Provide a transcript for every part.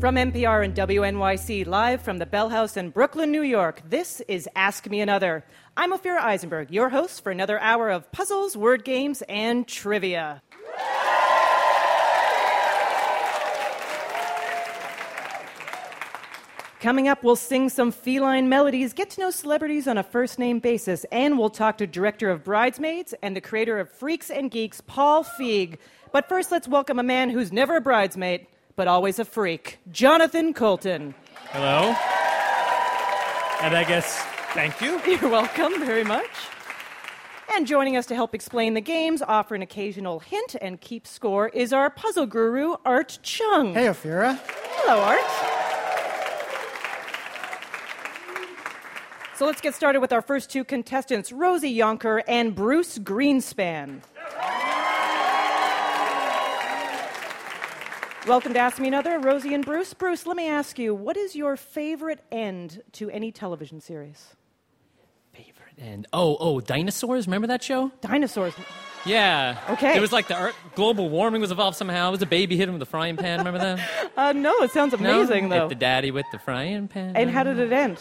From NPR and WNYC, live from the Bell House in Brooklyn, New York, this is Ask Me Another. I'm Ophira Eisenberg, your host for another hour of puzzles, word games, and trivia. Coming up, we'll sing some feline melodies, get to know celebrities on a first name basis, and we'll talk to director of Bridesmaids and the creator of Freaks and Geeks, Paul Feig. But first, let's welcome a man who's never a bridesmaid, but always a freak, Jonathan Coulton. Hello. And I guess, thank you. You're welcome very much. And joining us to help explain the games, offer an occasional hint, and keep score is our puzzle guru, Art Chung. Hey, Ophira. Hello, Art. So let's get started with our first two contestants, Rosie Yonker and Bruce Greenspan. Welcome to Ask Me Another, Rosie and Bruce. Bruce, let me ask you, what is your favorite end to any television series? Favorite end? Oh, oh, dinosaurs. Remember that show? Dinosaurs. Yeah. Okay. It was like the earth, global warming was involved somehow. It was a baby hit him with a frying pan. Remember that? Uh, no, it sounds No? amazing, though. Hit the daddy with the frying pan. And how did it end?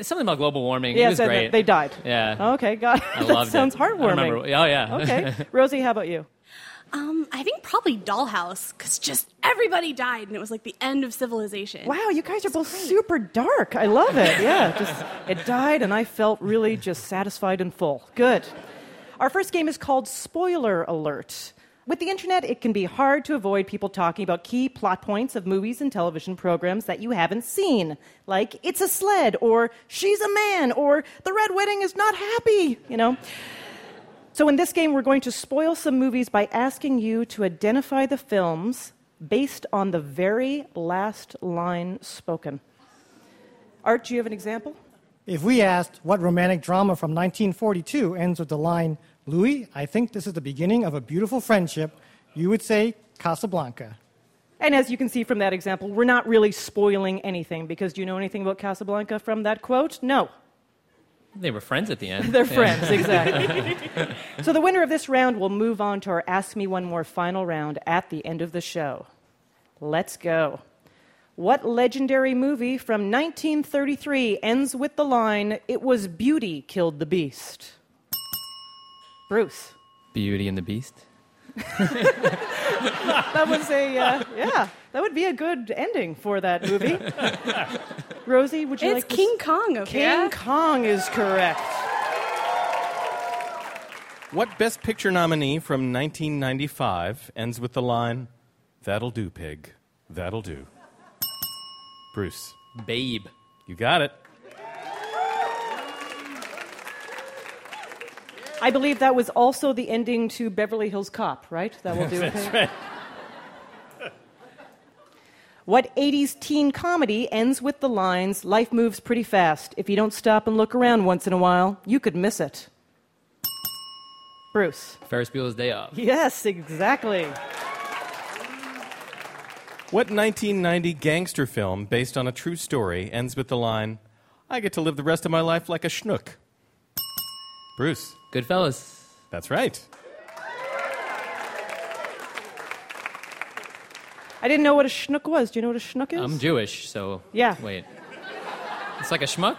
Something about global warming. Yeah, it was so great. they died. Yeah. Okay, got it. I that sounds it. I heartwarming. remember- Oh yeah. Okay. Rosie, how about you? Um, I think probably Dollhouse, because just everybody died, and it was like the end of civilization. Wow, you guys are both super dark. I love it. Yeah, just it died, and I felt really just satisfied and full. Good. Our first game is called Spoiler Alert. With the internet, it can be hard to avoid people talking about key plot points of movies and television programs that you haven't seen, like It's a Sled, or She's a Man, or The Red Wedding is Not Happy, you know? So, in this game, we're going to spoil some movies by asking you to identify the films based on the very last line spoken. Art, do you have an example? If we asked what romantic drama from 1942 ends with the line, Louis, I think this is the beginning of a beautiful friendship, you would say Casablanca. And as you can see from that example, we're not really spoiling anything because do you know anything about Casablanca from that quote? No. They were friends at the end. They're friends, exactly. so the winner of this round will move on to our Ask Me One More final round at the end of the show. Let's go. What legendary movie from 1933 ends with the line, It was beauty killed the beast? Bruce. Beauty and the Beast. That was a, uh, yeah, that would be a good ending for that movie. Rosie, would you It's like to s- King Kong, okay? King Kong is correct. What Best Picture nominee from 1995 ends with the line, That'll do, pig. That'll do? Bruce, Babe. you got it. I believe that was also the ending to Beverly Hills Cop, right? That will do it. That's right. What 80s teen comedy ends with the lines, Life moves pretty fast. If you don't stop and look around once in a while, you could miss it? Bruce. Ferris Bueller's Day Off. Yes, exactly. What 1990 gangster film based on a true story ends with the line, I get to live the rest of my life like a schnook? Bruce, Goodfellas. that's right. I didn't know what a schnook was. Do you know what a schnook is? I'm Jewish, so. Yeah. Wait. It's like a schmuck?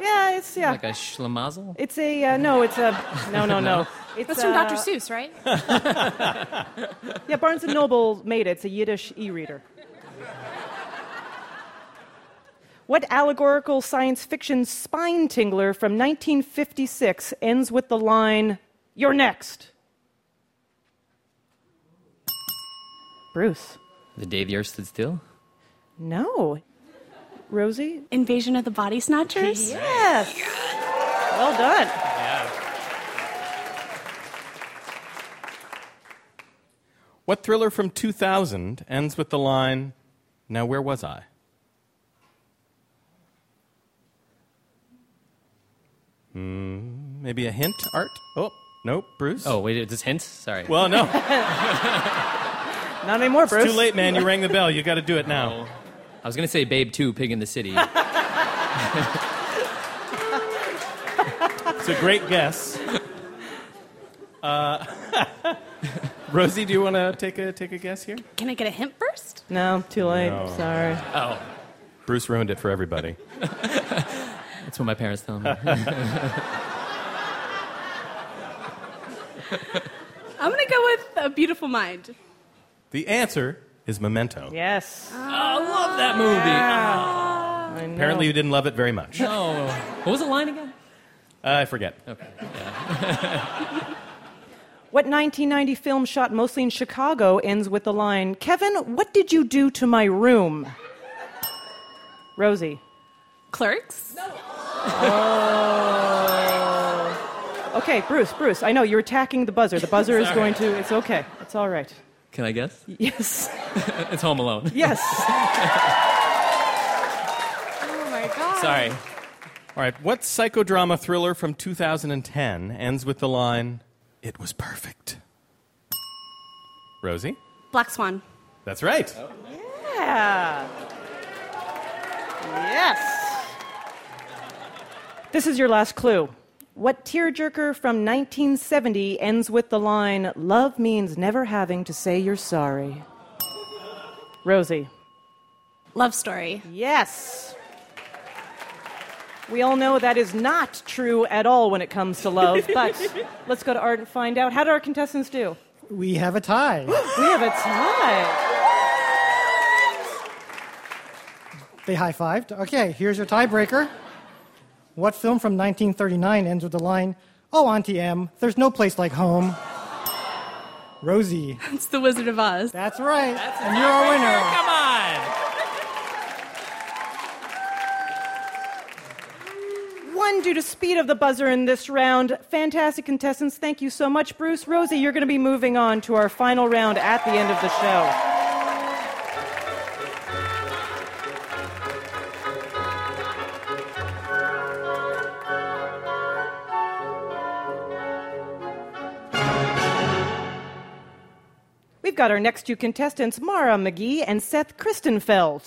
yeah, it's yeah. Like a schlemazel? it's a uh, no. It's a no, no, no. It's That's from uh, Dr. Seuss, right? Yeah, Barnes and Noble made it. It's a Yiddish e-reader. What allegorical science fiction spine tingler from 1956 ends with the line, You're next? Bruce. The Day the Earth Stood Still? No. Rosie? Invasion of the Body Snatchers? Yes. Well done. What thriller from 2000 ends with the line, Now where was I? Hmm, maybe a hint, Art? Oh, nope, Bruce? Oh, wait, is this hints? Sorry. Well, no. Not anymore, Bruce. Too late, man. You rang the bell. You got to do it now. I was going to say Babe 2, Pig in the City. It's a great guess. Uh, Rosie, do you want to take a take a guess here? Can I get a hint first? No, too late. No. Sorry. Oh, Bruce ruined it for everybody. that's what my parents tell me. I'm gonna go with A Beautiful Mind. The answer is Memento. Yes. Oh, I love that movie. I know. Apparently, you didn't love it very much. Uh, Oh, what was the line again? I forget. Okay. What 1990 film shot mostly in Chicago ends with the line, Kevin, what did you do to my room? Rosie. Clerks? No. Okay, Bruce, Bruce, I know you're attacking the buzzer. The buzzer is going to, it's okay. It's all right. Can I guess? Yes. It's Home Alone. Yes. Oh my god. Sorry. All right, what psychodrama thriller from 2010 ends with the line, It was perfect? Rosie? Black Swan. That's right. Oh. Yeah. Yes. This is your last clue. What tearjerker from 1970 ends with the line, Love means never having to say you're sorry? Rosie. Love Story. Yes. We all know that is not true at all when it comes to love, but let's go to Art and find out. How do our contestants do? We have a tie. We have a tie. they high fived. Okay, here's your tiebreaker. What film from 1939 ends with the line, Oh, Auntie M, there's no place like home? Rosie. It's The Wizard of Oz. That's right. and you're our winner. Come on. One due to speed of the buzzer in this round. Fantastic contestants. Thank you so much, Bruce. Rosie, you're going to be moving on to our final round at the end of the show. We've got our next two contestants, Mara McGee and Seth Christenfeld.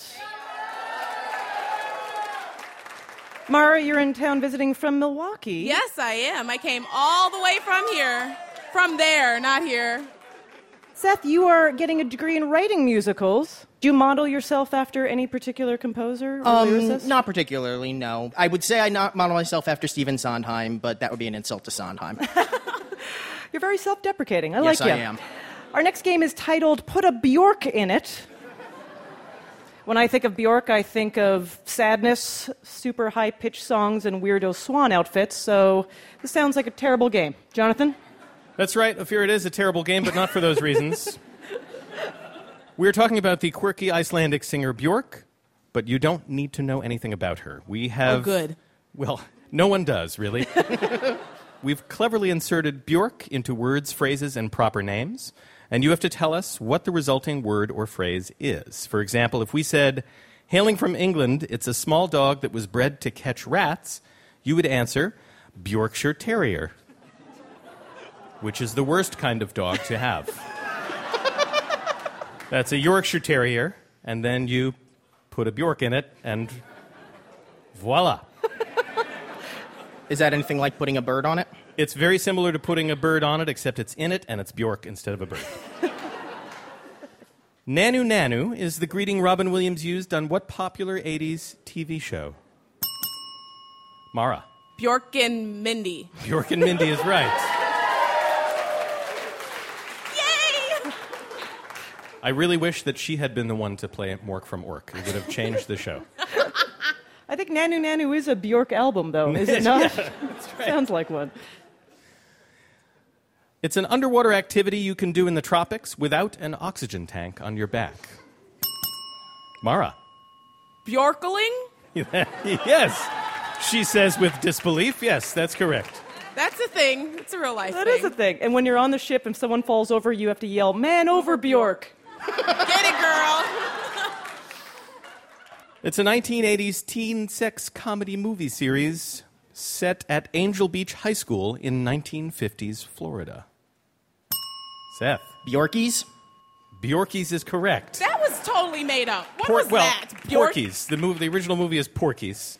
Mara, you're in town visiting from Milwaukee. Yes, I am. I came all the way from here. From there, not here. Seth, you are getting a degree in writing musicals. Do you model yourself after any particular composer or Um, lyricist? not particularly, no. I would say I not model myself after Stephen Sondheim, but that would be an insult to Sondheim. You're very self-deprecating. I Yes, like you. Yes, I am. Our next game is titled "Put a Bjork in It." When I think of Bjork, I think of sadness, super high-pitched songs, and weirdo swan outfits. So this sounds like a terrible game. Jonathan, That's right. I fear it is a terrible game, but not for those reasons. We're talking about the quirky Icelandic singer Björk, but you don't need to know anything about her. We oh, have. Oh, good. Well, no one does, really. We've cleverly inserted Björk into words, phrases, and proper names, and you have to tell us what the resulting word or phrase is. For example, if we said, Hailing from England, it's a small dog that was bred to catch rats, you would answer, Bjorkshire Terrier which is the worst kind of dog to have. That's a Yorkshire Terrier, and then you put a Bjork in it, and voila. Is that anything like putting a bird on it? It's very similar to putting a bird on it, except it's in it and it's Bjork instead of a bird. Nanu Nanu is the greeting Robin Williams used on what popular 80s TV show? Mara. Bjork and Mindy. Bjork and Mindy is right. Yay! I really wish that she had been the one to play Mork from Ork. It would have changed the show. I think Nanu Nanu is a Bjork album, though, is it not? Sounds like one. It's an underwater activity you can do in the tropics without an oxygen tank on your back. Mara. Bjorkling? yes. She says with disbelief, yes, that's correct. That's a thing. It's a real life That thing. is a thing. And when you're on the ship and someone falls over, you have to yell, "Man over Bjork!" Get it, girl. It's a 1980s teen sex comedy movie series set at Angel Beach High School in 1950s Florida. Seth. Bjorkies? Bjorkies is correct. That was totally made up. What Por- was well, that? Bjork? Porky's. The movie, the original movie is Porky's.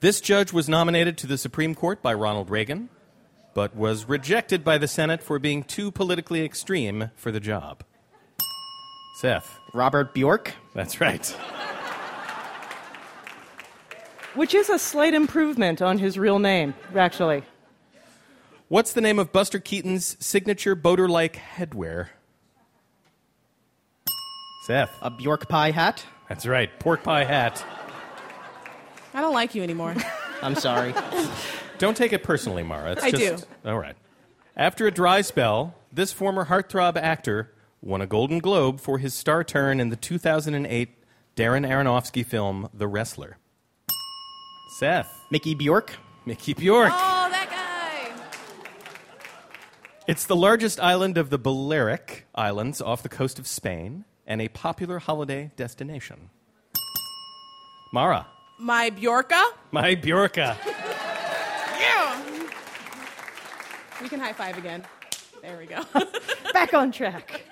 This judge was nominated to the Supreme Court by Ronald Reagan, but was rejected by the Senate for being too politically extreme for the job? Seth. Robert Bjork. That's right. Which is a slight improvement on his real name, actually. What's the name of Buster Keaton's signature boater like headwear? Seth. A Bjork pie hat. That's right. Pork pie hat. I don't like you anymore. I'm sorry. Don't take it personally, Mara. It's I just, do. All right. After a dry spell, this former heartthrob actor won a Golden Globe for his star turn in the 2008 Darren Aronofsky film The Wrestler. Seth. Mickey Bjork. Mickey Bjork. oh, that guy. It's the largest island of the Balearic Islands off the coast of Spain and a popular holiday destination. Mara. My Bjorka. My Bjorka. Yeah. We can high five again. There we go. Back on track.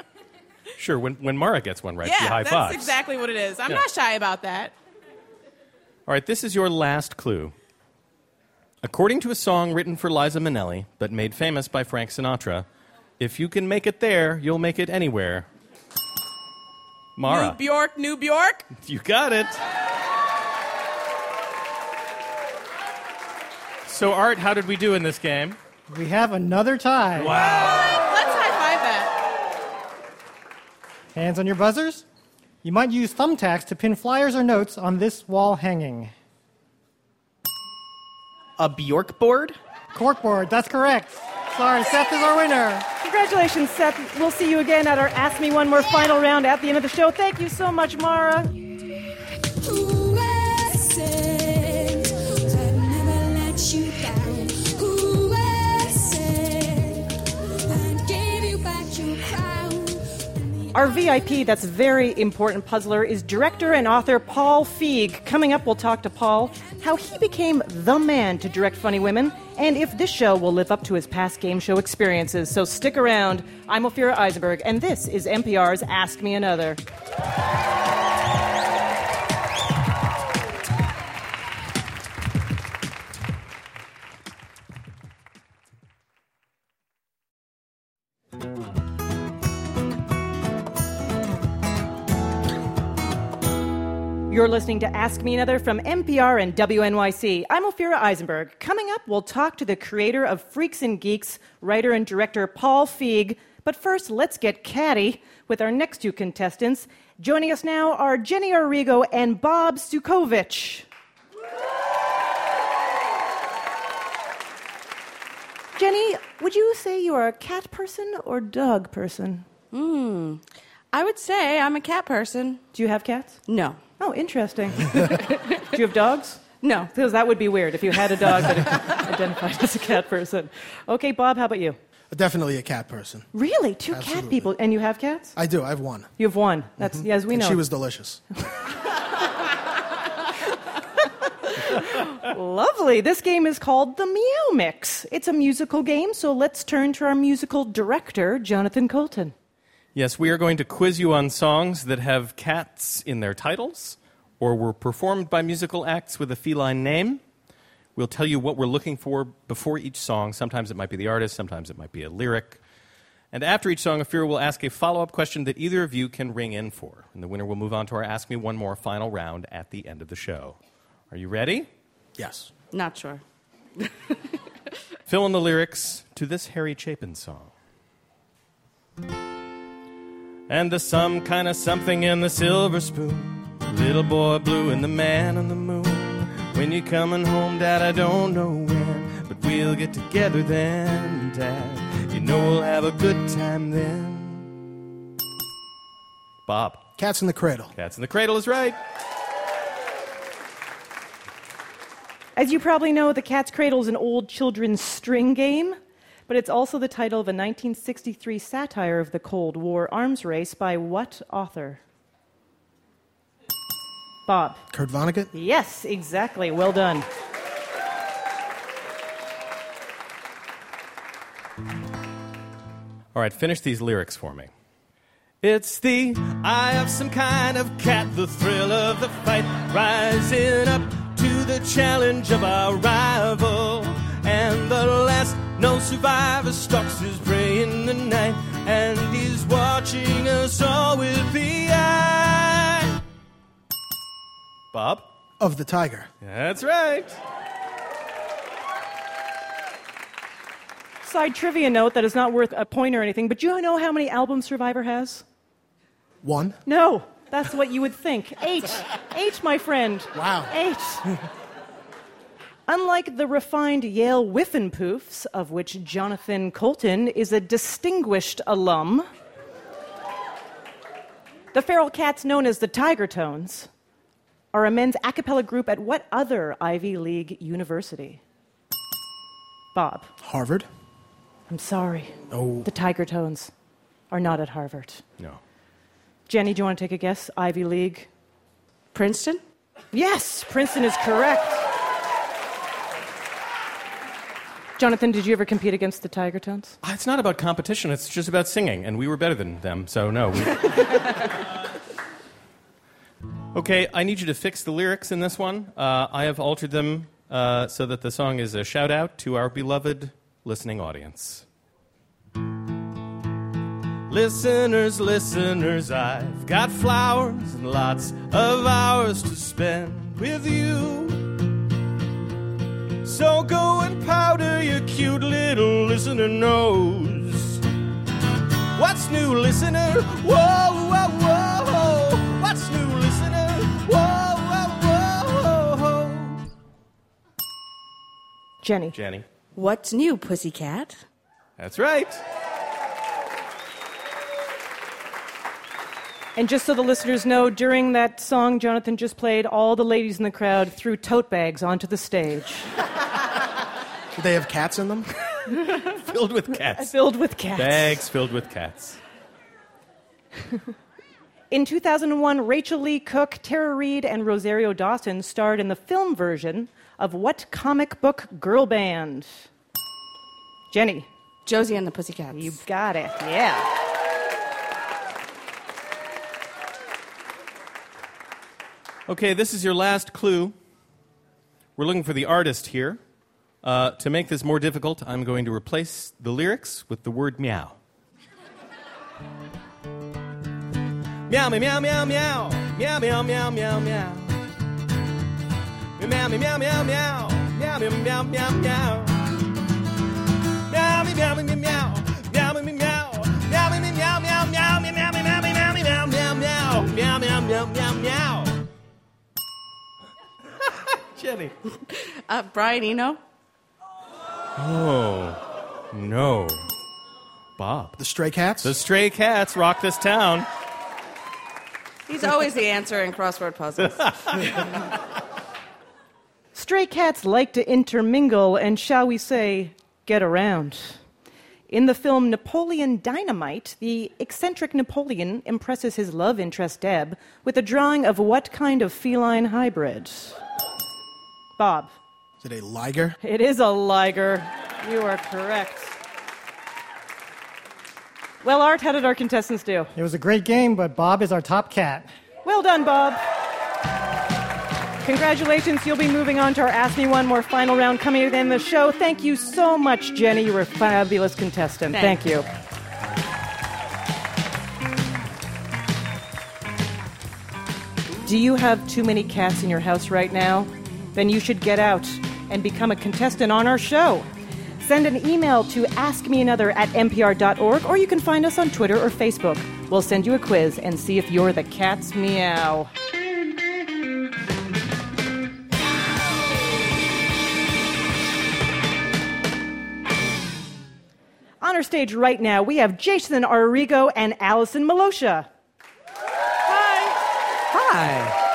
Sure, when, when Mara gets one right, she yeah, high that's exactly what it is. I'm Yeah. not shy about that. All right, this is your last clue. According to a song written for Liza Minnelli, but made famous by Frank Sinatra, if you can make it there, you'll make it anywhere. Mara, New Bjork, New Bjork. you got it. So, Art, how did we do in this game? We have another tie. Wow. Let's high five that. Hands on your buzzers. You might use thumbtacks to pin flyers or notes on this wall hanging. A Bjork board. Cork board, that's correct. Sorry, Seth is our winner. Congratulations, Seth. We'll see you again at our Ask Me One More final round at the end of the show. Thank you so much, Mara. Our VIP, that's very important puzzler, is director and author Paul Feig. Coming up, we'll talk to Paul how he became the man to direct Funny Women, and if this show will live up to his past game show experiences. So stick around. I'm Ophira Eisenberg, and this is NPR's Ask Me Another. You're listening to Ask Me Another from NPR and WNYC. I'm Ophira Eisenberg. Coming up, we'll talk to the creator of Freaks and Geeks, writer and director Paul Feig. But first, let's get catty with our next two contestants. Joining us now are Jenny Arrigo and Bob Sukovich. Jenny, would you say you are a cat person or dog person? Hmm. I would say I'm a cat person. Do you have cats? No. Oh, interesting. Do you have dogs? No. Because that would be weird if you had a dog that identified as a cat person. Okay, Bob, how about you? Definitely a cat person. Really? Two cat Absolutely. people. And you have cats? I do. I have one. You have one. That's, mm-hmm. yes, we And know. She was delicious. Lovely. This game is called the Meow Mix. It's a musical game, so let's turn to our musical director, Jonathan Coulton. Yes, we are going to quiz you on songs that have cats in their titles or were performed by musical acts with a feline name. We'll tell you what we're looking for before each song. Sometimes it might be the artist, sometimes it might be a lyric. And after each song, Ophira will ask a follow up question that either of you can ring in for. And the winner will move on to our Ask Me One More final round at the end of the show. Are you ready? Yes. Not sure. Fill in the lyrics to this Harry Chapin song. And there's some kind of something in the silver spoon. Little boy blue and the man on the moon. When you're coming home, Dad, I don't know when. But we'll get together then, Dad. You know we'll have a good time then. Bob. Cats in the Cradle. Cats in the Cradle is right. As you probably know, The Cat's Cradle is an old children's string game, but it's also the title of a 1963 satire of the Cold War arms race by what author? Bob. Kurt Vonnegut. Yes, exactly. Well done. All right, finish these lyrics for me. It's the eye of some kind of cat, the thrill of the fight, rising up to the challenge of our rival. And the last No survivor stalks his prey in the night, and he's watching us all with the eye. Bob? Of the tiger. That's right. Side trivia note that is not worth a point or anything, but do you know how many albums Survivor has? One. No, that's what you would think. Eight. Eight, my friend. Wow. Eight. Unlike the refined Yale Whiffenpoofs, of which Jonathan Coulton is a distinguished alum, the feral cats known as the Tiger Tones are a men's a cappella group at what other Ivy League university? Bob. Harvard. I'm sorry. Oh. The Tiger Tones are not at Harvard. No. Jenny, do you want to take a guess? Ivy League? Princeton? Yes, Princeton is correct. Jonathan, did you ever compete against the Tiger Tones? Ah, It's not about competition, it's just about singing, and we were better than them, so no. We... okay, I need you to fix the lyrics in this one. Uh, I have altered them uh, so that the song is a shout out to our beloved listening audience. Listeners, listeners, I've got flowers and lots of hours to spend with you. So go and powder your cute little listener nose. What's new, listener? Whoa, whoa, whoa. What's new, listener? Whoa, whoa, whoa. Jenny. Jenny. What's new, pussycat? That's right. And just so the listeners know, during that song Jonathan just played, all the ladies in the crowd threw tote bags onto the stage, Do they have cats in them? Filled with cats. filled with cats. Bags filled with cats. In 2001, Rachael Leigh Cook, Tara Reid, and Rosario Dawson starred in the film version of what comic book girl band? Jenny. Josie and the Pussycats. You got it. Yeah. Okay, this is your last clue. We're looking for the artist here. Uh, to make this more difficult, I'm going to replace the lyrics with the word meow. Meow, meow, meow, meow, meow. Meow, meow, meow, meow, meow. Meow, meow, meow, meow, meow. Meow, meow, meow, meow, meow. Meow, meow, meow, meow, meow. Meow, Jenny. Uh, Brian Eno? Oh, no. Bob. The Stray Cats? The Stray Cats rock this town. He's always the answer in crossword puzzles. Stray cats like to intermingle and, shall we say, get around. In the film Napoleon Dynamite, the eccentric Napoleon impresses his love interest Deb with a drawing of what kind of feline hybrid? Bob. Is it a liger? It is a liger. You are correct. Well, Art, how did our contestants do? It was a great game, but Bob is our top cat. Well done, Bob. Congratulations, you'll be moving on to our Ask Me One More final round coming at the end of the show. Thank you so much, Jenny. You were a fabulous contestant. Thanks. Thank you. Do you have too many cats in your house right now? Then you should get out and become a contestant on our show. Send an email to askmeanother at npr.org or you can find us on Twitter or Facebook. We'll send you a quiz and see if you're the cat's meow. On our stage right now, we have Jason Arrigo and Allison Malosha. Hi! Hi.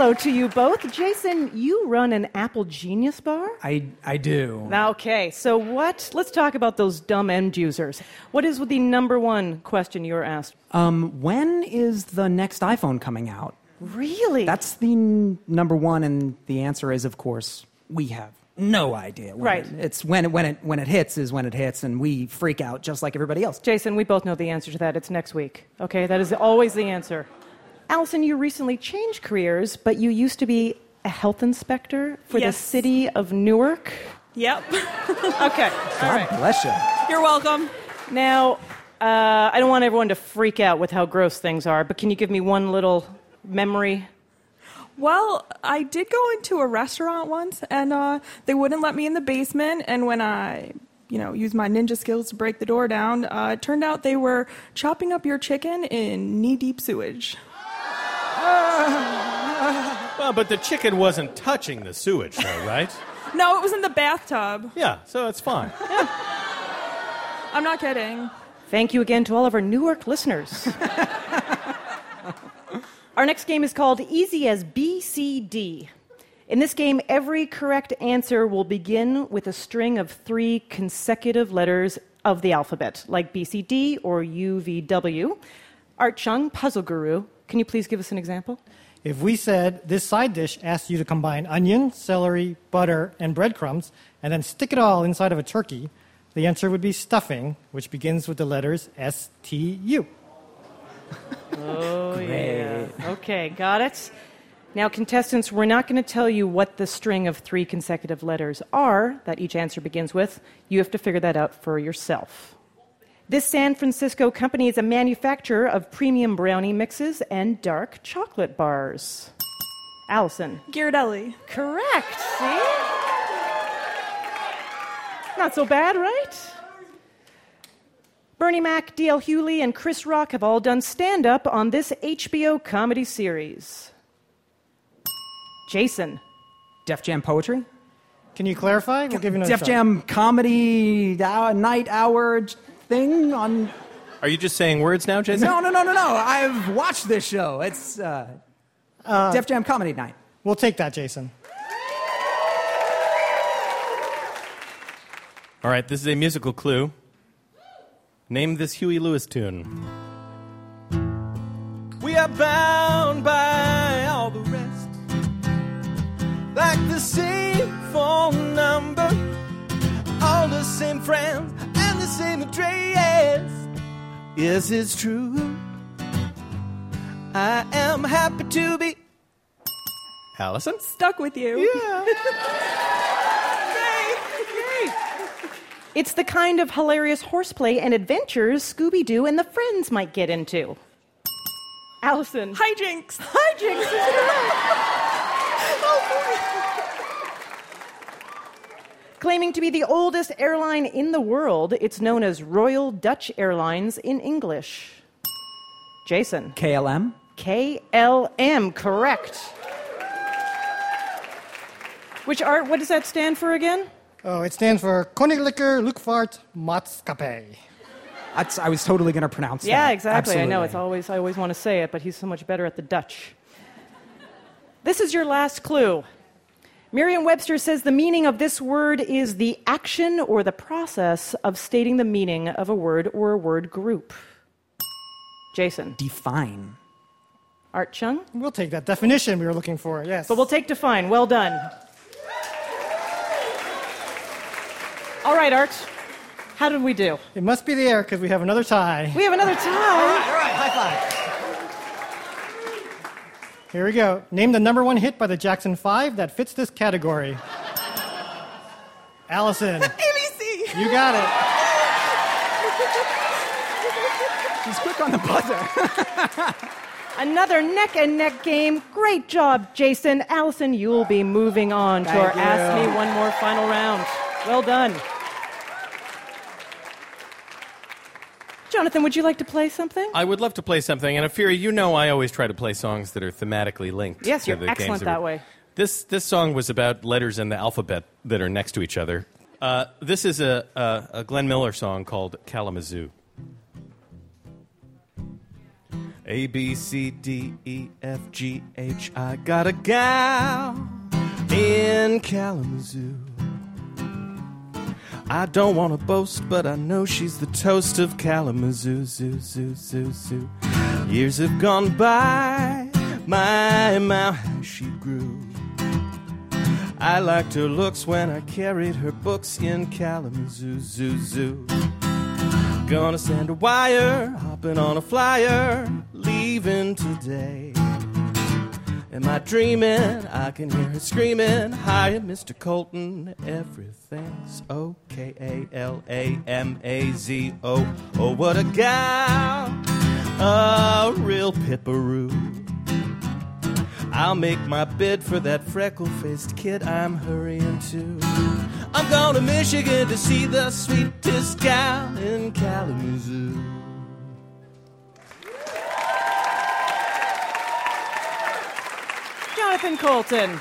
Hello to you both. Jason, you run an Apple Genius bar? I, I do. Okay, so what? Let's talk about those dumb end users. What is the number one question you're asked? Um, when is the next iPhone coming out? Really? That's the n- number one, and the answer is, of course, we have no idea. When Right. it- it's when it, when it when it hits is when it hits, and we freak out just like everybody else. Jason, we both know the answer to that. It's next week. Okay, that is always the answer. Allison, you recently changed careers, but you used to be a health inspector for the city of Newark. Yep. Okay. All right. Bless you. You're welcome. Now, uh, I don't want everyone to freak out with how gross things are, but can you give me one little memory? Well, I did go into a restaurant once, and uh, they wouldn't let me in the basement. And when I, you know, used my ninja skills to break the door down, uh, it turned out they were chopping up your chicken in knee-deep sewage. Well, but the chicken wasn't touching the sewage, though, right? No, it was in the bathtub. yeah, so it's fine. I'm not kidding. Thank you again to all of our Newark listeners. our next game is called Easy as BCD. In this game, every correct answer will begin with a string of three consecutive letters of the alphabet, like BCD or UVW. Art Chung, puzzle guru, can you please give us an example? If we said this side dish asks you to combine onion, celery, butter, and breadcrumbs, and then stick it all inside of a turkey, the answer would be stuffing, which begins with the letters S T U. Oh, yeah. Okay, got it. Now, contestants, we're not going to tell you what the string of three consecutive letters are that each answer begins with. You have to figure that out for yourself. This San Francisco company is a manufacturer of premium brownie mixes and dark chocolate bars. Allison. Ghirardelli. Correct. See? Not so bad, right? Bernie Mac, D.L. Hughley, and Chris Rock have all done stand up on this HBO comedy series. Jason. Def Jam poetry? Can you clarify? We'll give you another Def shot. Jam comedy hour, night hour j- thing on. Are you just saying words now, Jason? No, no, no, no, no. I've watched this show. It's uh, Def Jam comedy night. We'll take that, Jason. All right, this is a musical clue. Name this Huey Lewis tune. We are bound by all the rest. Like the same phone number, all the same friends, and the same address. Yes, it's true. I am happy to be. Allison? Stuck with you. Yeah. It's the kind of hilarious horseplay and adventures Scooby Doo and the friends might get into. Allison. Hijinks. Hijinks oh, is Claiming to be the oldest airline in the world, it's known as Royal Dutch Airlines in English. Jason. KLM? KLM, correct. Which art, what does that stand for again? Oh, it stands for Koninklijke Luchtvaart Maatschappij. That's, I was totally going to pronounce Yeah, that. Yeah, exactly. I know it's always I always want to say it, but he's so much better at the Dutch. This is your last clue. Merriam-Webster says the meaning of this word is the action or the process of stating the meaning of a word or a word group. Jason. Define. Art Chung? We'll take that definition we were looking for, yes. But we'll take define. Well done. All right, Art. How did we do? It must be the air because we have another tie. We have another tie. All right, all right, high five. Here we go. Name the number one hit by the Jackson 5 that fits this category. Allison. ABC. You got it. She's quick on the buzzer. Another neck and neck game. Great job, Jason. Allison, you'll be moving on to Thank our Ask. Me One More final round. Well done. Jonathan, would you like to play something? I would love to play something, and Ophira, you know I always try to play songs that are thematically linked. Yes, you're excellent that that way. This this song was about letters in the alphabet that are next to each other. Uh, this is a, a a Glenn Miller song called Kalamazoo. A B C D E F G H. I got a gal in Kalamazoo. I don't want to boast, but I know she's the toast of Kalamazoo. Zoo, zoo, zoo, zoo. Years have gone by, my, my, how she grew. I liked her looks when I carried her books in Kalamazoo, zoo, zoo. Gonna send a wire, hopping on a flyer, leaving today. Am I dreaming? I can hear her screaming. Hi, Mr. Coulton. Everything's okay. A L A M A Z O. Oh, what a gal. A real pipperoo. I'll make my bid for that freckle faced kid I'm hurrying to. I'm going to Michigan to see the sweetest gal in Kalamazoo. Jonathan Coulton.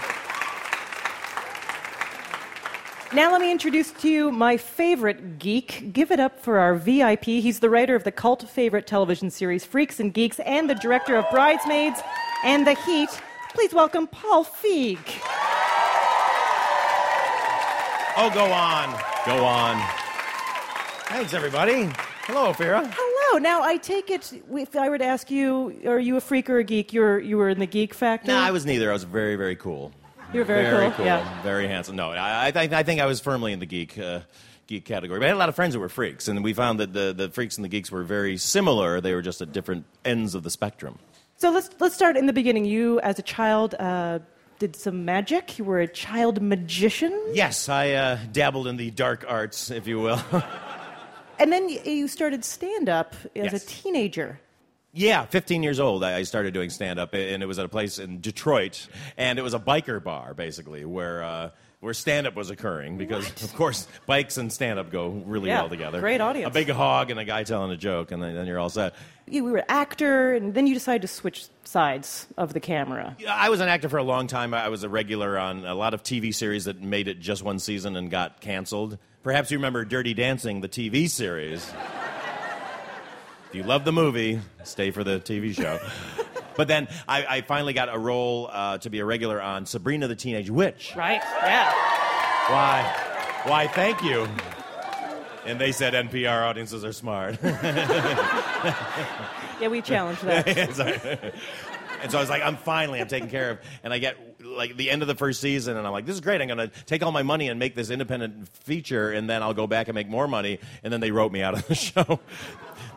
Now, let me introduce to you my favorite geek. Give it up for our VIP. He's the writer of the cult favorite television series Freaks and Geeks and the director of Bridesmaids and The Heat. Please welcome Paul Feig. Oh, go on. Go on. Thanks, everybody. Hello, Ophira. Hello. Now, I take it if I were to ask you, are you a freak or a geek? You're, you were in the geek factor? No, I was neither. I was very, very cool. You were very cool, yeah. Very handsome. No, I, I, I think I was firmly in the geek. Uh, Geek category. But I had a lot of friends who were freaks, and we found that the, the freaks and the geeks were very similar. They were just at different ends of the spectrum. So let's, let's start in the beginning. You, as a child, uh, did some magic. You were a child magician. Yes, I uh, dabbled in the dark arts, if you will. And then you started stand up as Yes. a teenager. Yeah, 15 years old, I started doing stand up, and it was at a place in Detroit, and it was a biker bar, basically, where. Uh, where stand up was occurring because, of course, bikes and stand up go really Yeah, well together. great audience. A big hog and a guy telling a joke, and then, then you're all set. You were an actor, and then you decided to switch sides of the camera. I was an actor for a long time. I was a regular on a lot of TV series that made it just one season and got canceled. Perhaps you remember Dirty Dancing, the TV series. if you love the movie, stay for the TV show. but then I, I finally got a role uh, to be a regular on Sabrina the Teenage Witch. Right? Yeah. Why? Why, thank you. And they said NPR audiences are smart. Yeah, we challenged that. And so I was like, I'm finally, I'm taken care of. And I get like the end of the first season, and I'm like, this is great. I'm going to take all my money and make this independent feature, and then I'll go back and make more money. And then they wrote me out of the show.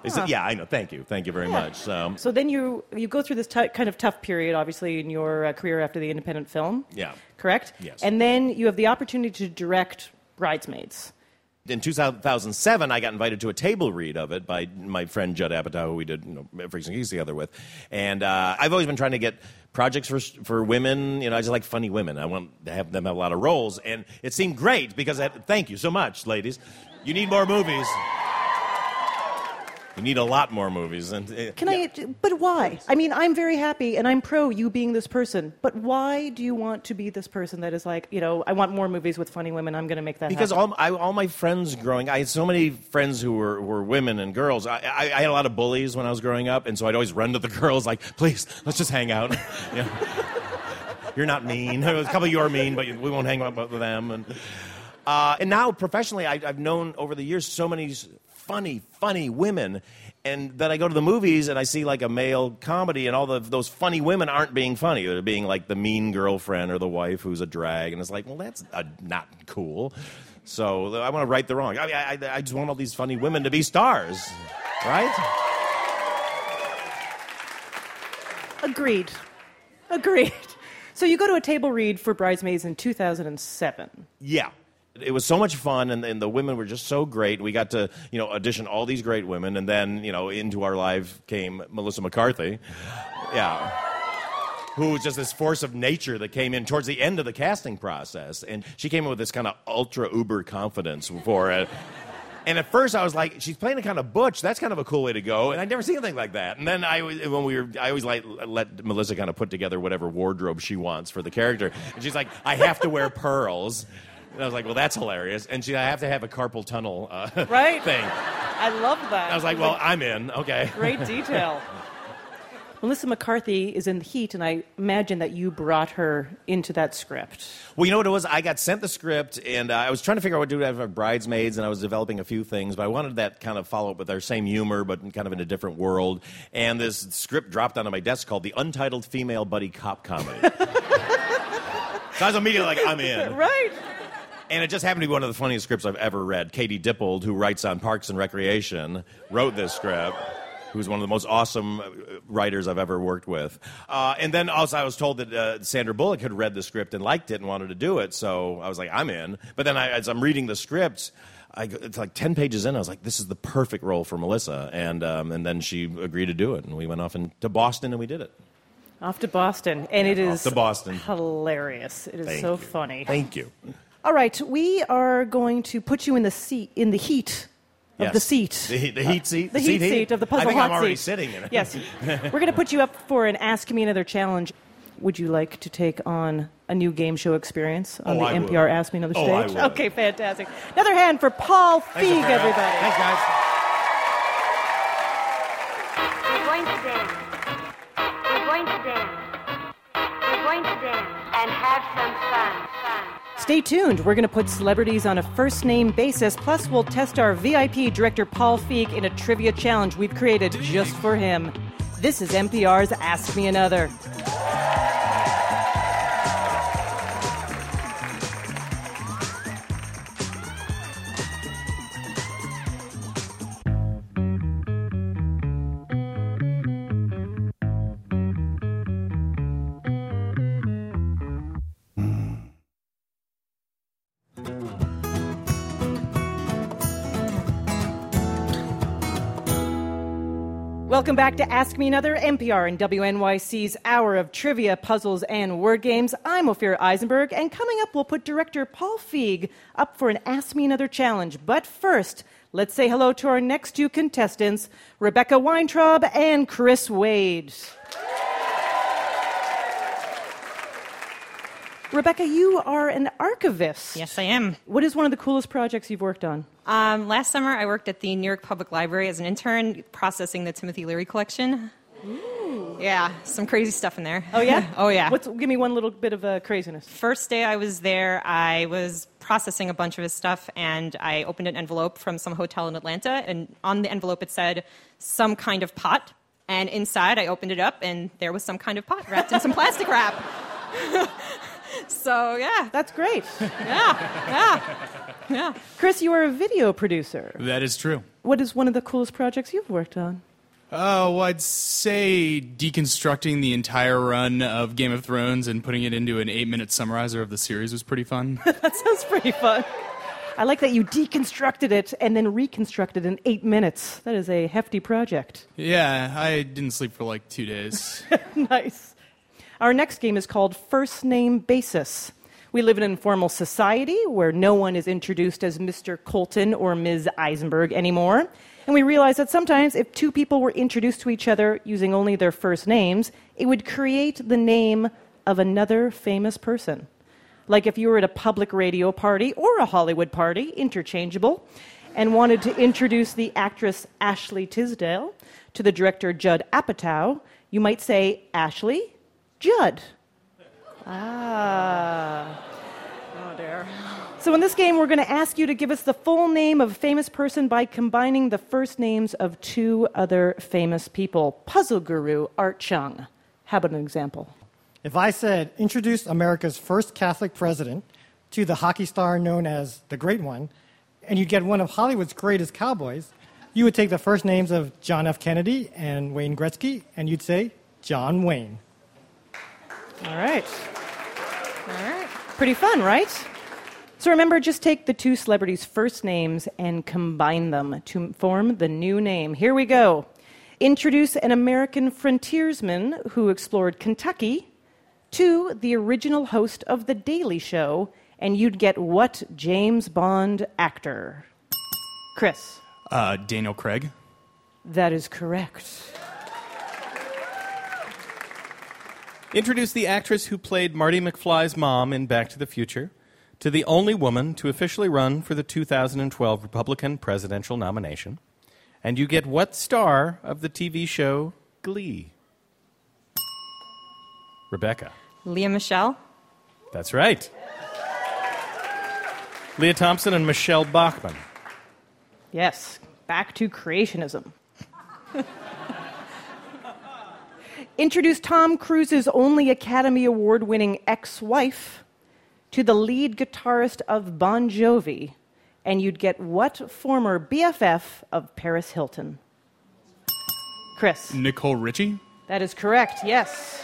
They said, yeah, I know. Thank you. Thank you very Yeah. much. So, So then you you go through this t- kind of tough period, obviously, in your uh, career after the independent film. yeah. Correct. Yes. And then you have the opportunity to direct Bridesmaids. In 2007, I got invited to a table read of it by my friend Judd Apatow, who we did you know, Freaks and Geeks together with. And uh, I've always been trying to get projects for, for women. You know, I just like funny women. I want to have them have a lot of roles. And it seemed great because, I, thank you so much, ladies. You need more movies. You need a lot more movies. And uh, Can I? But why? I mean, I'm very happy, and I'm pro you being this person. But why do you want to be this person that is like, you know, I want more movies with funny women. I'm going to make that Because happen. all, I, all my friends growing, I had so many friends who were, were women and girls. I, I, I had a lot of bullies when I was growing up, and so I'd always run to the girls like, "Please, let's just hang out." you You're not mean. A couple of you are mean, but we won't hang out with them. And uh, and now professionally, I, I've known over the years so many funny, funny women. And then I go to the movies and I see like a male comedy, and all the, those funny women aren't being funny. They're being like the mean girlfriend or the wife who's a drag. And it's like, well, that's uh, not cool. So I want to right the wrong. I, mean, I, I just want all these funny women to be stars, right? Agreed. Agreed. So you go to a table read for Bridesmaids in 2007. Yeah. It was so much fun, and, and the women were just so great. We got to, you know, audition all these great women, and then, you know, into our life came Melissa McCarthy. Yeah. Who was just this force of nature that came in towards the end of the casting process. And she came in with this kind of ultra uber confidence for it. And at first, I was like, she's playing a kind of butch. That's kind of a cool way to go. And I'd never seen anything like that. And then I, when we were, I always like let Melissa kind of put together whatever wardrobe she wants for the character. And she's like, I have to wear pearls. And I was like, well, that's hilarious. And she, I have to have a carpal tunnel uh, Right? thing. I love that. I was like, well, I'm in. Okay. Great detail. Melissa McCarthy is in the heat, and I imagine that you brought her into that script. Well, you know what it was? I got sent the script, and uh, I was trying to figure out what to do with bridesmaids, and I was developing a few things, but I wanted that kind of follow up with our same humor, but kind of in a different world. And this script dropped onto my desk called the Untitled Female Buddy Cop Comedy. so I was immediately like, I'm in. Right. And it just happened to be one of the funniest scripts I've ever read. Katie Dippold, who writes on Parks and Recreation, wrote this script. who's one of the most awesome uh, writers I've ever worked with. Uh, and then also, I was told that uh, Sandra Bullock had read the script and liked it and wanted to do it. So I was like, I'm in. But then I, as I'm reading the script, I, it's like 10 pages in. I was like, this is the perfect role for Melissa. And, um, and then she agreed to do it. And we went off in, to Boston and we did it. Off to Boston, and it Off is to Boston. hilarious. It is Thank so you. funny. Thank you. All right, we are going to put you in the seat in the heat of Yes. the seat. The, the heat seat? The seat heat seat of the puzzle I think hot I'm already seat. sitting in it. Yes. We're going to put you up for an Ask Me Another challenge. Would you like to take on a new game show experience on Oh, the I would. NPR Ask Me Another Oh, I stage? would. Okay, fantastic. Another hand for Paul Thanks, Feig, everybody. Thanks, guys. We're going to dance. We're going to dance. We're going to dance and have some fun. Fun. Stay tuned. We're going to put celebrities on a first name basis. Plus, we'll test our VIP director, Paul Feig, in a trivia challenge we've created just for him. This is NPR's Ask Me Another. Welcome back to Ask Me Another, NPR and WNYC's hour of trivia, puzzles, and word games. I'm Ophira Eisenberg, and coming up, we'll put director Paul Feig up for an Ask Me Another challenge. But first, let's say hello to our next two contestants, Rebecca Weintraub and Chris Wade. Rebecca, you are an archivist. Yes, I am. What is one of the coolest projects you've worked on? Um, last summer, I worked at the New York Public Library as an intern processing the Timothy Leary collection. Ooh. Yeah, some crazy stuff in there. Oh yeah. oh yeah. What's, give me one little bit of uh, craziness. First day I was there, I was processing a bunch of his stuff, and I opened an envelope from some hotel in Atlanta, and on the envelope it said some kind of pot. And inside, I opened it up, and there was some kind of pot wrapped in some plastic wrap. so yeah, that's great. yeah, yeah, yeah. Chris, you are a video producer. That is true. What is one of the coolest projects you've worked on? Oh, well, I'd say deconstructing the entire run of Game of Thrones and putting it into an eight minute summarizer of the series was pretty fun. that sounds pretty fun. I like that you deconstructed it and then reconstructed in eight minutes. That is a hefty project. yeah, I didn't sleep for like two days. nice. Our next game is called First Name Basis. We live in an informal society where no one is introduced as Mr. Coulton or Ms. Eisenberg anymore. And we realize that sometimes if two people were introduced to each other using only their first names, it would create the name of another famous person. Like if you were at a public radio party or a Hollywood party, interchangeable, and wanted to introduce the actress Ashley Tisdale to the director Judd Apatow, you might say Ashley Judd. Ah. Oh dear. So, in this game, we're going to ask you to give us the full name of a famous person by combining the first names of two other famous people. Puzzle guru Art Chung. How about an example? If I said, introduce America's first Catholic president to the hockey star known as the Great One, and you'd get one of Hollywood's greatest cowboys, you would take the first names of John F. Kennedy and Wayne Gretzky, and you'd say John Wayne. All right. All right. Pretty fun, right? So remember, just take the two celebrities' first names and combine them to form the new name. Here we go. Introduce an American frontiersman who explored Kentucky to the original host of The Daily Show, and you'd get what James Bond actor? Chris. Uh, Daniel Craig. That is correct. Introduce the actress who played Marty McFly's mom in Back to the Future to the only woman to officially run for the 2012 Republican presidential nomination. And you get what star of the TV show Glee? Rebecca. Lea Michele. That's right. Lea Thompson and Michele Bachmann. Yes, back to creationism. Introduce Tom Cruise's only Academy Award winning ex wife to the lead guitarist of Bon Jovi, and you'd get what former BFF of Paris Hilton? Chris. Nicole Richie. That is correct, yes.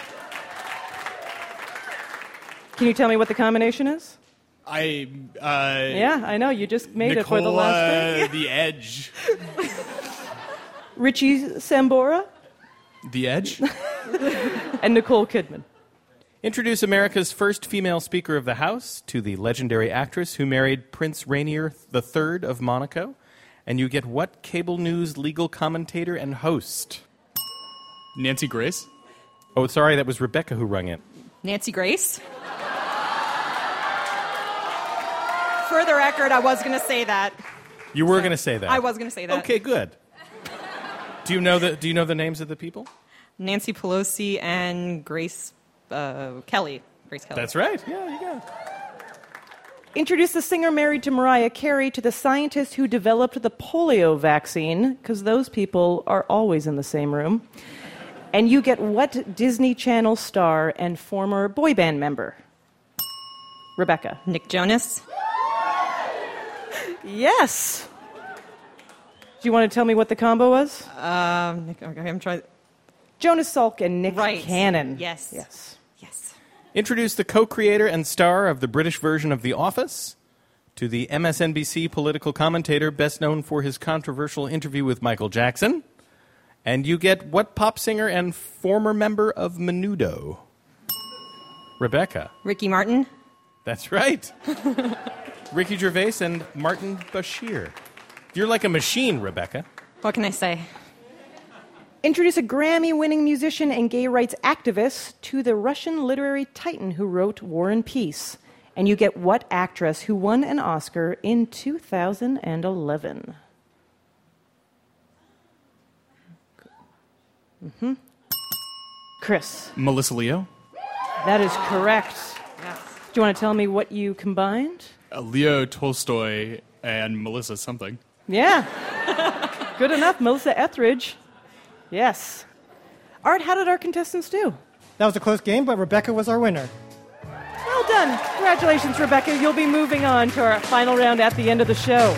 Can you tell me what the combination is? I. Uh, yeah, I know. You just made it for the last uh, thing. The Edge. Richie Sambora The Edge. and Nicole Kidman. Introduce America's first female Speaker of the House to the legendary actress who married Prince Rainier III of Monaco. And you get what cable news legal commentator and host? Nancy Grace. Oh, sorry, that was Rebecca who rung it. Nancy Grace. For the record, I was going to say that. You were going to say that. I was going to say that. Okay, good. Do you know the Do you know the names of the people? Nancy Pelosi and Grace uh, Kelly. Grace Kelly. That's right. Yeah, you go. Introduce the singer married to Mariah Carey to the scientist who developed the polio vaccine, because those people are always in the same room. And you get what Disney Channel star and former boy band member? Rebecca. Nick Jonas. Yes. Do you want to tell me what the combo was? Um, Nick, okay, I'm trying. Jonas Salk and Nick Right. Cannon. Yes. Yes. Yes. Introduce the co-creator and star of the British version of The Office to the MSNBC political commentator best known for his controversial interview with Michael Jackson. And you get what pop singer and former member of Menudo? Rebecca. Ricky Martin. That's right. Ricky Gervais and Martin Bashir. You're like a machine, Rebecca. What can I say? Introduce a Grammy winning musician and gay rights activist to the Russian literary titan who wrote War and Peace. And you get what actress who won an Oscar in 2011? Mm-hmm. Chris. Melissa Leo. That is correct. Do you want to tell me what you combined? Uh, Leo Tolstoy and Melissa something. Yeah. Good enough, Melissa Etheridge. Yes. Art, how did our contestants do? That was a close game, but Rebecca was our winner. Well done. Congratulations, Rebecca. You'll be moving on to our final round at the end of the show.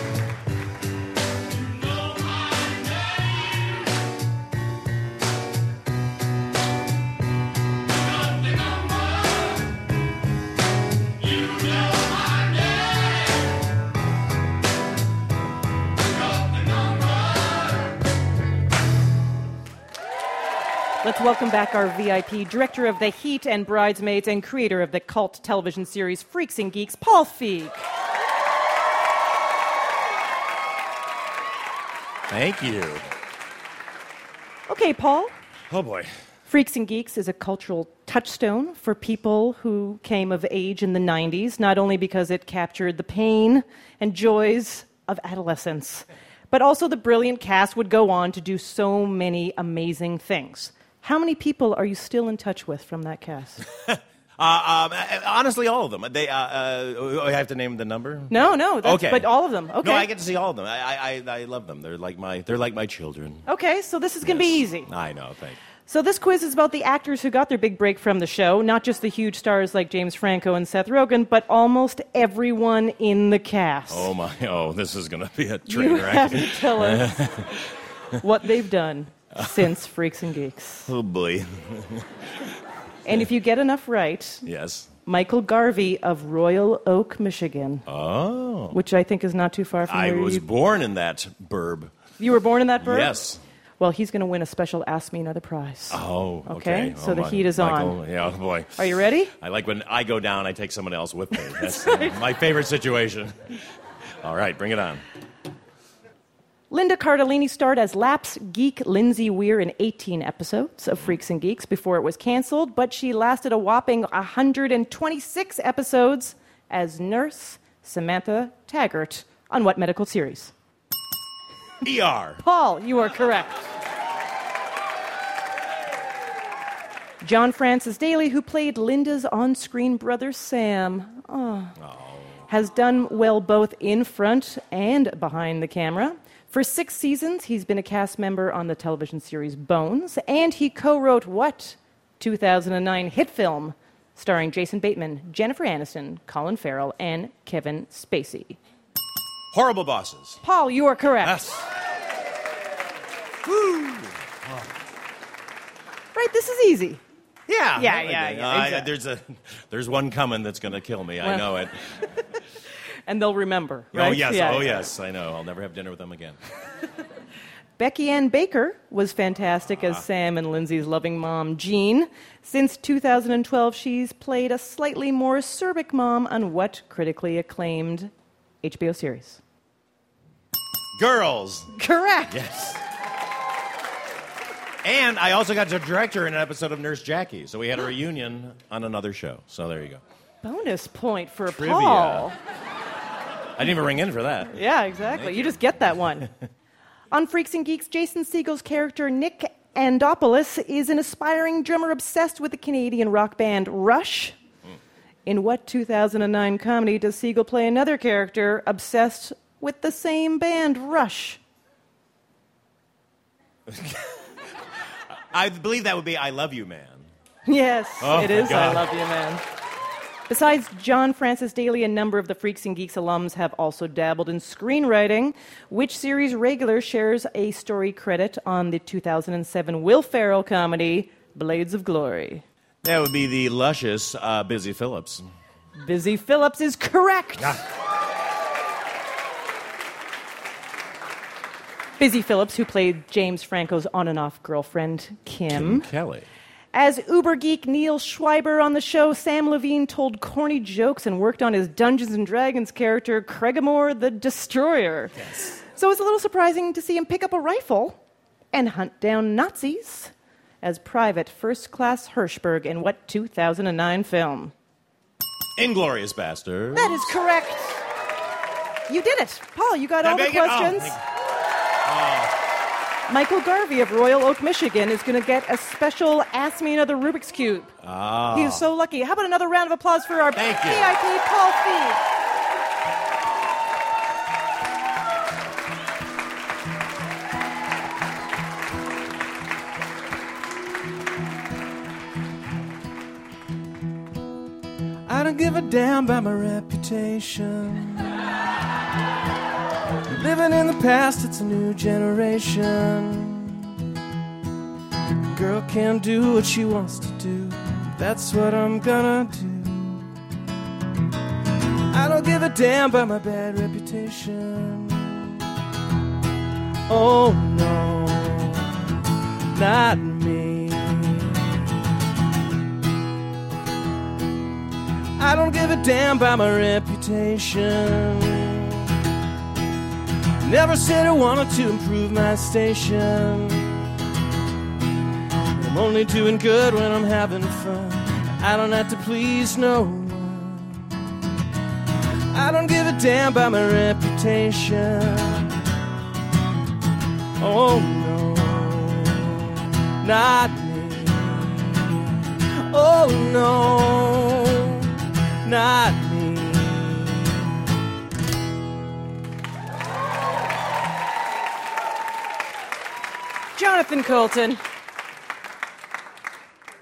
Let's welcome back our VIP, director of The Heat and Bridesmaids, and creator of the cult television series Freaks and Geeks, Paul Feig. Thank you. Okay, Paul. Oh boy. Freaks and Geeks is a cultural touchstone for people who came of age in the 90s, not only because it captured the pain and joys of adolescence, but also the brilliant cast would go on to do so many amazing things. How many people are you still in touch with from that cast? Uh, um, uh, honestly, all of them. They. Uh, uh, I have to name the number. No, no, that's, okay. but all of them. Okay. No, I get to see all of them. I, I, I love them. They're like my. They're like my children. Okay, so this is going to be easy. I know. Thank. you. So this quiz is about the actors who got their big break from the show, not just the huge stars like James Franco and Seth Rogen, but almost everyone in the cast. Oh my. Oh, this is going to be a train you wreck. have to tell us what they've done since Freaks and Geeks. oh boy. And if you get enough right, yes. Michael Garvey of Royal Oak, Michigan, Oh. which I think is not too far from I was you. born in that burb. You were born in that burb? Yes. Well, he's going to win a special Ask Me Another prize. Oh, Okay, okay. so Oh, the my- heat is Michael, on. Yeah, oh boy. Are you ready? I like when I go down, I take someone else with me. That's uh, my favorite situation. All right, bring it on. Linda Cardellini starred as Laps geek Lindsay Weir in 18 episodes of Freaks and Geeks before it was canceled, but she lasted a whopping 126 episodes as nurse Samantha Taggart on what medical series? ER. Paul, you are correct. John Francis Daly, who played Linda's on screen brother Sam, oh, has done well both in front and behind the camera. For six seasons, he's been a cast member on the television series Bones, and he co wrote what 2009 hit film starring Jason Bateman, Jennifer Aniston, Colin Farrell, and Kevin Spacey. Horrible bosses. Paul, you are correct. Yes. Woo. Right? This is easy. Yeah, Yeah, yeah, yeah, exactly. There's a, there's one coming that's going to kill me. I Well- know it. And they'll remember, right? Oh yes, Yeah, oh yeah. yes, I know. I'll never have dinner with them again. Becky Ann Baker was fantastic as Ah. Sam and Lindsay's loving mom, Jean. Since 2012, she's played a slightly more acerbic mom on what critically acclaimed HBO series? Girls. Correct. Yes. And I also got to direct her in an episode of Nurse Jackie, so we had a reunion on another show. So there you go. Bonus point for Trivia. Paul. I didn't even ring in for that. Yeah, exactly. You just get that one. On Freaks and Geeks, Jason Segel's character Nick Andopolis is an aspiring drummer obsessed with the Canadian rock band Rush. Hmm. In what 2009 comedy does Siegel play another character obsessed with the same band Rush? I believe that would be I Love You Man. Yes, Oh, it my. I love you, man. Besides John Francis Daly, a number of the Freaks and Geeks alums have also dabbled in screenwriting. Which series regular shares a story credit on the 2007 Will Ferrell comedy Blades of Glory? That would be the luscious uh, Busy Phillips. Busy Phillips is correct. Busy Phillips, who played James Franco's on and off girlfriend, Kim. Kelly. As Uber geek Neil Schweiber on the show, Samm Levine told corny jokes and worked on his Dungeons and Dragons character, Cregamore the Destroyer. Yes. So it's a little surprising to see him pick up a rifle and hunt down Nazis as Private First Class Hirschberg in what 2009 film? Inglorious Bastard. That is correct. You did it. Paul, you got Did I all the make it? Oh, questions. thank- Oh. Michael Garvey of Royal Oak, Michigan is going to get a special Ask Me Another Rubik's Cube. Ah. He is so lucky. How about another round of applause for our Thank you. VIP Paul Feig? I don't give a damn about my reputation. Living in the past, it's a new generation. Girl can do what she wants to do. That's what I'm gonna do. I don't give a damn about my bad reputation. Oh no, not me. I don't give a damn about my reputation. Never said I wanted to improve my station. I'm only doing good when I'm having fun. I don't have to please no one. I don't give a damn about my reputation. Oh no, not me. Oh no, not me. Jonathan Coulton.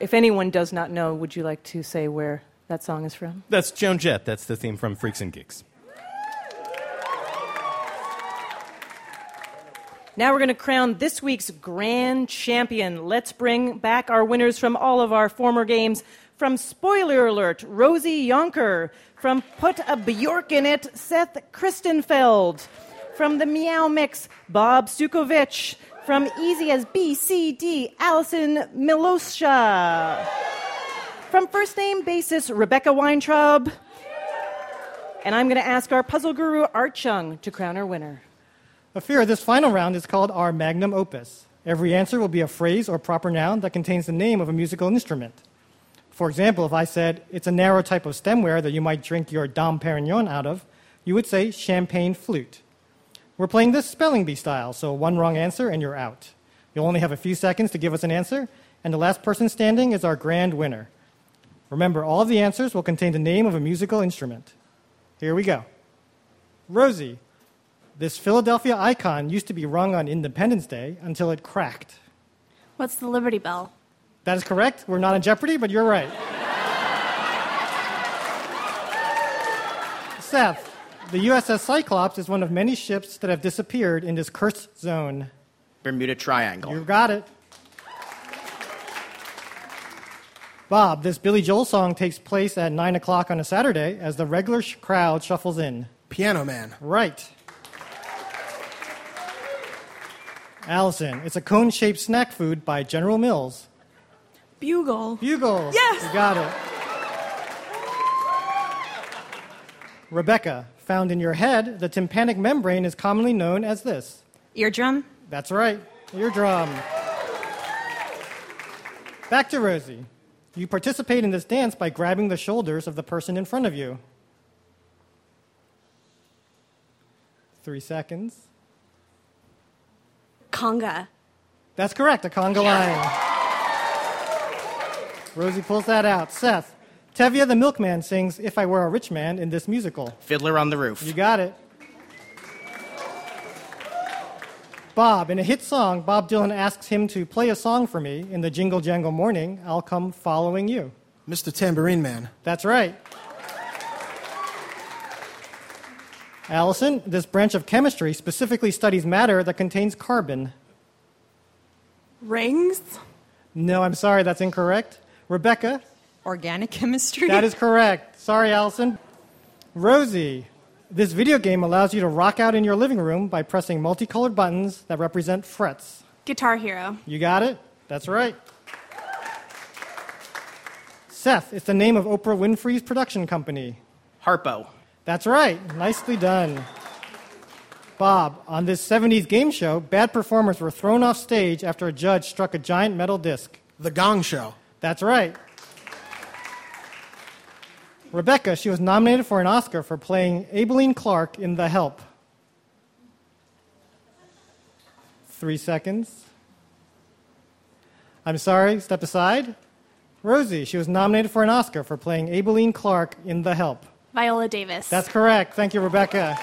If anyone does not know, would you like to say where that song is from? That's Joan Jett. That's the theme from Freaks and Geeks. Now we're going to crown this week's grand champion. Let's bring back our winners from all of our former games. From Spoiler Alert, Rosie Yonker. From Put a Björk in It, Seth Christenfeld. From the Meow Mix, Bob Sukovich. From Easy as BCD, Allison Milosha. From first name basis, Rebecca Weintraub. And I'm going to ask our puzzle guru, Art Chung, to crown our winner. Ophira this final round is called our magnum opus. Every answer will be a phrase or proper noun that contains the name of a musical instrument. For example, if I said, it's a narrow type of stemware that you might drink your Dom Perignon out of, you would say champagne flute. We're playing this spelling bee style, so one wrong answer and you're out. You'll only have a few seconds to give us an answer, and the last person standing is our grand winner. Remember, all of the answers will contain the name of a musical instrument. Here we go. Rosie, this Philadelphia icon used to be rung on Independence Day until it cracked. What's the Liberty Bell? That is correct. We're not in jeopardy, but you're right. Seth, the USS Cyclops is one of many ships that have disappeared in this cursed zone. Bermuda Triangle. You got it. Bob, this Billy Joel song takes place at 9 o'clock on a Saturday as the regular sh- crowd shuffles in. Piano Man. Right. Allison, it's a cone shaped snack food by General Mills. Bugle. Bugle. Yes. You got it. Rebecca, found in your head, the tympanic membrane is commonly known as this. Eardrum? That's right, eardrum. Back to Rosie. You participate in this dance by grabbing the shoulders of the person in front of you. Three seconds. Conga. That's correct, a conga line. Rosie pulls that out. Seth, Tevye the milkman sings If I Were a Rich Man in this musical. Fiddler on the Roof. You got it. Bob, in a hit song, Bob Dylan asks him to play a song for me in the Jingle Jangle Morning. I'll come following you. Mr. Tambourine Man. That's right. Allison, this branch of chemistry specifically studies matter that contains carbon. Rings? No, I'm sorry, that's incorrect. Rebecca, Organic chemistry? that is correct. Sorry, Allison. Rosie, this video game allows you to rock out in your living room by pressing multicolored buttons that represent frets. Guitar Hero. You got it? That's right. Seth, it's the name of Oprah Winfrey's production company. Harpo. That's right. Nicely done. Bob, on this 70s game show, bad performers were thrown off stage after a judge struck a giant metal disc. The Gong Show. That's right. Rebecca, she was nominated for an Oscar for playing Aibileen Clark in The Help. Three seconds. I'm sorry, step aside. Rosie, she was nominated for an Oscar for playing Aibileen Clark in The Help. Viola Davis. That's correct. Thank you, Rebecca.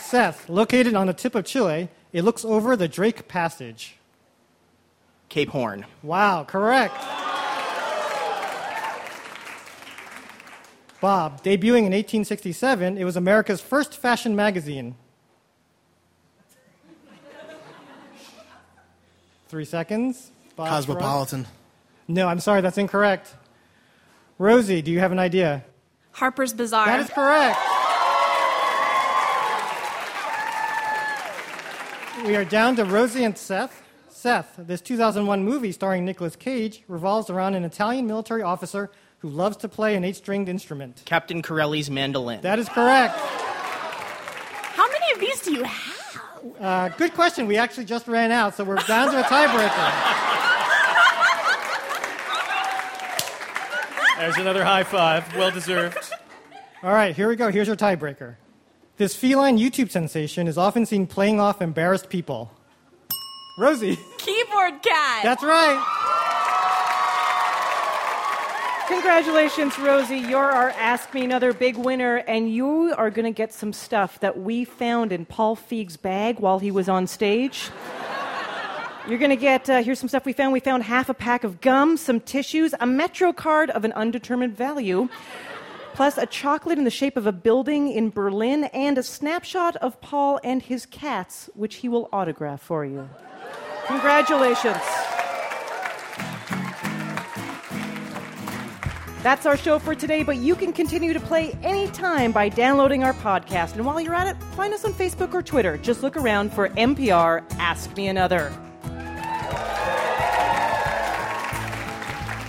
Seth, located on the tip of Chile, it looks over the Drake Passage. Cape Horn. Wow, correct. Bob, debuting in 1867, it was America's first fashion magazine. Three seconds. Bob Cosmopolitan. shrugs. No, I'm sorry, that's incorrect. Rosie, do you have an idea? Harper's Bazaar. That is correct. We are down to Rosie and Seth. Seth, this 2001 movie starring Nicolas Cage revolves around an Italian military officer who loves to play an eight stringed instrument. Captain Corelli's mandolin. That is correct. How many of these do you have? Uh, good question. We actually just ran out, so we're down to a tiebreaker. There's another high five. Well deserved. All right, here we go. Here's your tiebreaker. This feline YouTube sensation is often seen playing off embarrassed people. Rosie. Keyboard cat. That's right. Congratulations, Rosie. You're our Ask Me Another big winner, and you are going to get some stuff that we found in Paul Feig's bag while he was on stage. You're going to get, uh, here's some stuff we found. We found half a pack of gum, some tissues, a Metro card of an undetermined value, plus a chocolate in the shape of a building in Berlin, and a snapshot of Paul and his cats, which he will autograph for you. Congratulations. That's our show for today, but you can continue to play anytime by downloading our podcast. And while you're at it, find us on Facebook or Twitter. Just look around for NPR Ask Me Another.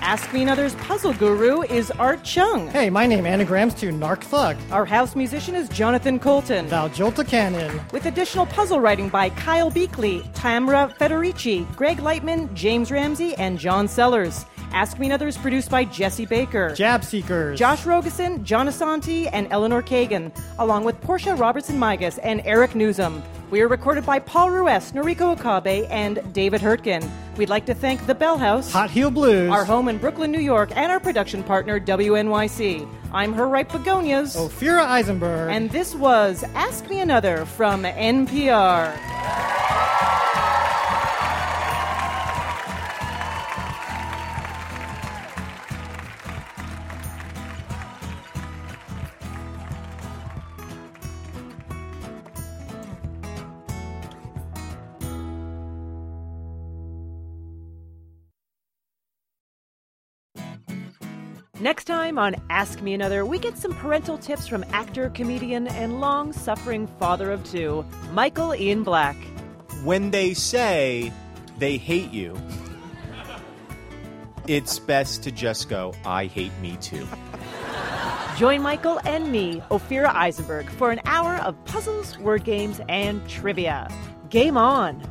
Ask Me Another's puzzle guru is Art Chung. Hey, my name anagrams to Narc Thug. Our house musician is Jonathan Coulton. Thou Jolta Cannon. With additional puzzle writing by Kyle Beakley, Tamra Federici, Greg Lightman, James Ramsey, and John Sellers. Ask Me Another is produced by Jesse Baker. Jab Seekers. Josh Rogosin, John Asante, and Eleanor Kagan, along with Portia Robertson Migas and Eric Newsom. We are recorded by Paul Ruest, Noriko Okabe, and David Hurtgen. We'd like to thank the Bell House, Hot Heel Blues, our home in Brooklyn, New York, and our production partner, WNYC. I'm her right begonias. Ophira Eisenberg. And this was Ask Me Another from NPR. Next time on Ask Me Another, we get some parental tips from actor, comedian, and long suffering father of two, Michael Ian Black. When they say they hate you, it's best to just go, I hate me too. Join Michael and me, Ophira Eisenberg, for an hour of puzzles, word games, and trivia. Game on!